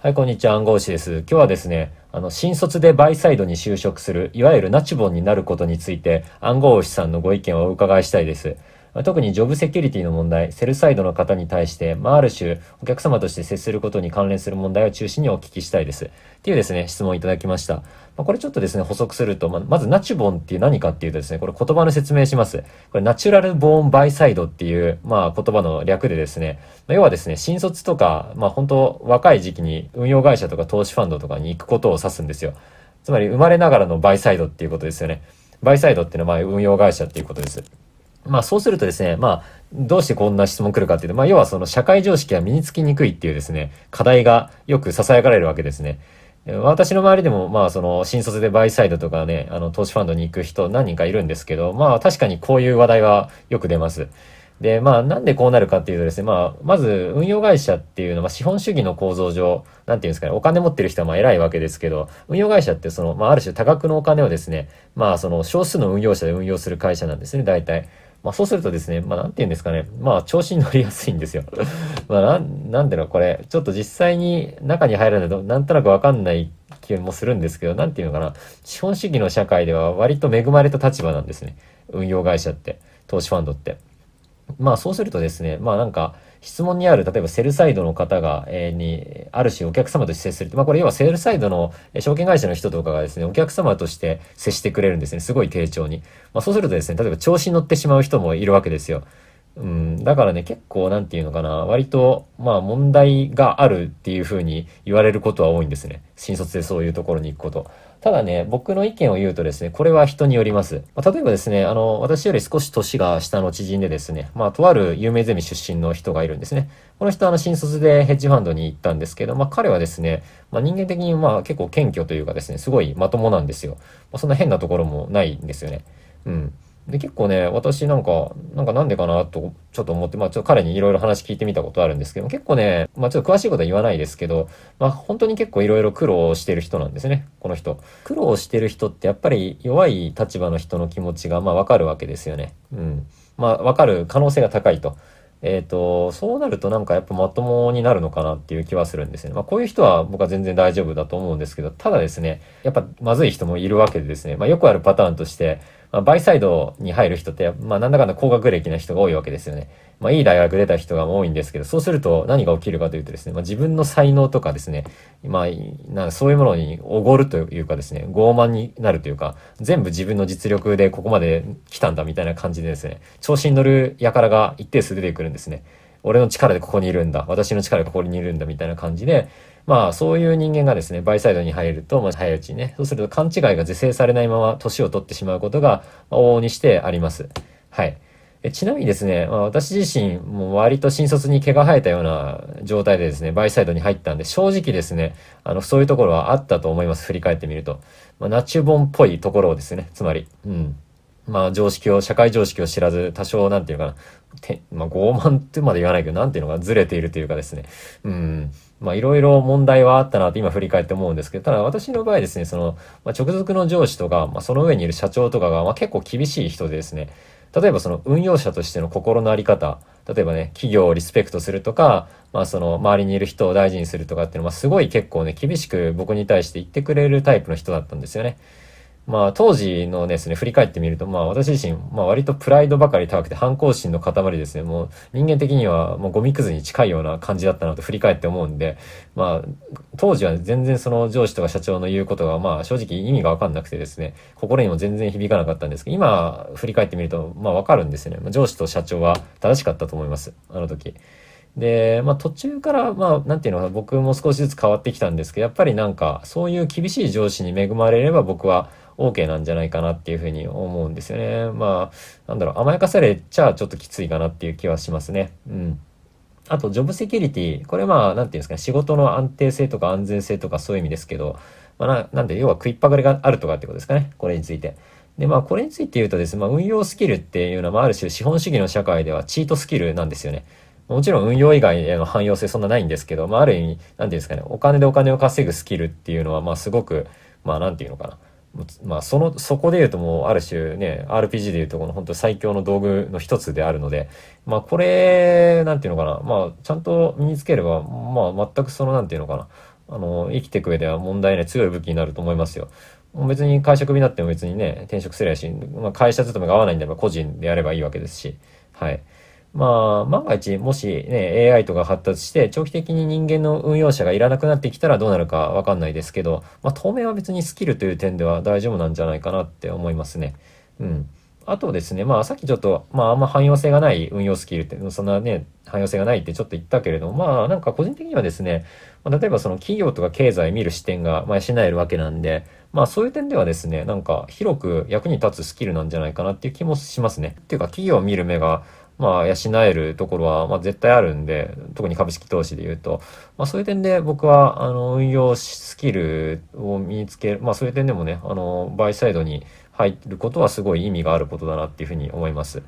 はい、こんにちは、暗号師です。今日はですね、あの、新卒でバイサイドに就職する、いわゆるナチボンになることについて、暗号師さんのご意見をお伺いしたいです。特にジョブセキュリティの問題、セルサイドの方に対して、まあ、ある種、お客様として接することに関連する問題を中心にお聞きしたいです。っていうですね、質問いただきました。まあ、これちょっとですね、補足すると、まあ、まずナチュボンっていう何かっていうとですね、これ言葉の説明します。これナチュラルボーンバイサイドっていう、まあ、言葉の略でですね、まあ、要はですね、新卒とか、まあ、本当若い時期に運用会社とか投資ファンドとかに行くことを指すんですよ。つまり、生まれながらのバイサイドっていうことですよね。バイサイドっていうのは、まあ、運用会社っていうことです。まあそうするとですね、まあどうしてこんな質問来るかっていうと、まあ要はその社会常識が身につきにくいっていうですね、課題がよく囁かれるわけですね。私の周りでも、まあ、その、新卒でバイサイドとかね、あの、投資ファンドに行く人何人かいるんですけど、まあ、確かにこういう話題はよく出ます。で、まあ、なんでこうなるかっていうとですね、まあ、まず、運用会社っていうのは、資本主義の構造上、なんていうんですかね、お金持ってる人はまあ偉いわけですけど、運用会社ってその、まあ、ある種多額のお金をですね、まあ、その、少数の運用者で運用する会社なんですね、大体。まあそうするとですね、まあなんて言うんですかね、まあ調子に乗りやすいんですよ。まあなん、なんていうの、これ、ちょっと実際に中に入らないとなんとなくわかんない気もするんですけど、なんて言うのかな、資本主義の社会では割と恵まれた立場なんですね。運用会社って、投資ファンドって。まあそうするとですね、まあなんか、質問にある、例えばセルサイドの方が、えー、に、ある種お客様と接する。まあこれ要はセルサイドの証券会社の人とかがですね、お客様として接してくれるんですね。すごい丁重に。まあそうするとですね、例えば調子に乗ってしまう人もいるわけですよ。うん、だからね、結構なんていうのかな、割と、まあ問題があるっていうふうに言われることは多いんですね。新卒でそういうところに行くこと。ただね、僕の意見を言うとですね、これは人によります。まあ、例えばですね、あの、私より少し年が下の知人でですね、まあ、とある有名ゼミ出身の人がいるんですね。この人はあの、新卒でヘッジファンドに行ったんですけど、まあ、彼はですね、まあ、人間的にまあ、結構謙虚というかですね、すごいまともなんですよ。まあ、そんな変なところもないんですよね。うん。で、結構ね、私なんか、なんかなんでかなと、ちょっと思って、まあちょっと彼にいろいろ話聞いてみたことあるんですけど、結構ね、まあちょっと詳しいことは言わないですけど、まあ本当に結構いろいろ苦労してる人なんですね、この人。苦労してる人ってやっぱり弱い立場の人の気持ちがまあわかるわけですよね。うん。まあわかる可能性が高いと。えっ、ー、と、そうなるとなんかやっぱまともになるのかなっていう気はするんですね。まあこういう人は僕は全然大丈夫だと思うんですけど、ただですね、やっぱまずい人もいるわけでですね、まあよくあるパターンとして、まあ、バイサイドに入る人って、まあなんだかんだ高学歴な人が多いわけですよね。まあいい大学出た人が多いんですけど、そうすると何が起きるかというとですね、まあ自分の才能とかですね、まあそういうものにおごるというかですね、傲慢になるというか、全部自分の実力でここまで来たんだみたいな感じでですね、調子に乗る輩が一定数出てくるんですね。俺の力でここにいるんだ。私の力でここにいるんだみたいな感じで、まあそういう人間がですね、バイサイドに入ると、まあ早いうちにね、そうすると勘違いが是正されないまま年を取ってしまうことが往々にしてあります。はい。ちなみにですね、まあ、私自身も割と新卒に毛が生えたような状態でですね、バイサイドに入ったんで、正直ですね、あの、そういうところはあったと思います。振り返ってみると。まあ、ナチュボンっぽいところをですね、つまり。うん。まあ常識を、社会常識を知らず、多少なんていうかな、てまあ傲慢ってまで言わないけど、なんていうのかずれているというかですね。うん。まあいろいろ問題はあったなって今振り返って思うんですけど、ただ私の場合ですね、その、まあ、直属の上司とか、まあその上にいる社長とかが、まあ結構厳しい人でですね、例えばその運用者としての心のあり方、例えばね、企業をリスペクトするとか、まあその周りにいる人を大事にするとかっていうのはすごい結構ね、厳しく僕に対して言ってくれるタイプの人だったんですよね。まあ当時のですね、振り返ってみると、まあ私自身、まあ割とプライドばかり高くて反抗心の塊ですね。もう人間的にはもうゴミくずに近いような感じだったなと振り返って思うんで、まあ当時は全然その上司とか社長の言うことがまあ正直意味がわかんなくてですね、心にも全然響かなかったんですけど、今振り返ってみるとまあわかるんですよね。上司と社長は正しかったと思います。あの時。で、まあ途中から、まあなんていうのかな、僕も少しずつ変わってきたんですけど、やっぱりなんかそういう厳しい上司に恵まれれば僕は OK なんじゃないかなっていうふうに思うんですよね。まあ、なんだろう、甘やかされちゃちょっときついかなっていう気はしますね。うん。あと、ジョブセキュリティ。これまあ、なんていうんですかね、仕事の安定性とか安全性とかそういう意味ですけど、まあな、なんで、要は食いっぱがりがあるとかってことですかね。これについて。で、まあ、これについて言うとですね、まあ、運用スキルっていうのは、まあ、ある種資本主義の社会ではチートスキルなんですよね。もちろん運用以外への汎用性そんなないんですけど、まあ、ある意味、なんていうんですかね、お金でお金を稼ぐスキルっていうのは、まあ、すごく、まあ、なんていうのかな。まあ、その、そこで言うともう、ある種ね、RPG で言うとこの本当最強の道具の一つであるので、まあ、これ、なんていうのかな、まあ、ちゃんと身につければ、まあ、全くその、なんていうのかな、あの、生きていく上では問題ない強い武器になると思いますよ。別に会社クビになっても別にね、転職すればし、まあ、会社勤めが合わないんであれば個人でやればいいわけですし、はい。まあ、万が一、もしね、AI とか発達して、長期的に人間の運用者がいらなくなってきたらどうなるかわかんないですけど、まあ、当面は別にスキルという点では大丈夫なんじゃないかなって思いますね。うん。あとですね、まあさっきちょっと、まああんま汎用性がない運用スキルって、そんなね、汎用性がないってちょっと言ったけれども、まあなんか個人的にはですね、まあ、例えばその企業とか経済見る視点が、まあ、養えるわけなんで、まあそういう点ではですね、なんか広く役に立つスキルなんじゃないかなっていう気もしますね。っていうか企業を見る目が、まあ養えるところは、まあ絶対あるんで、特に株式投資で言うと、まあそういう点で僕は、あの、運用スキルを身につける、まあそういう点でもね、あの、バイサイドに入ることはすごい意味があることだなっていうふうに思います。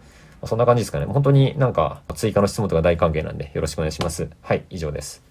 そんな感じですかね。本当になんか追加の質問とか大歓迎なんでよろしくお願いします。はい、以上です。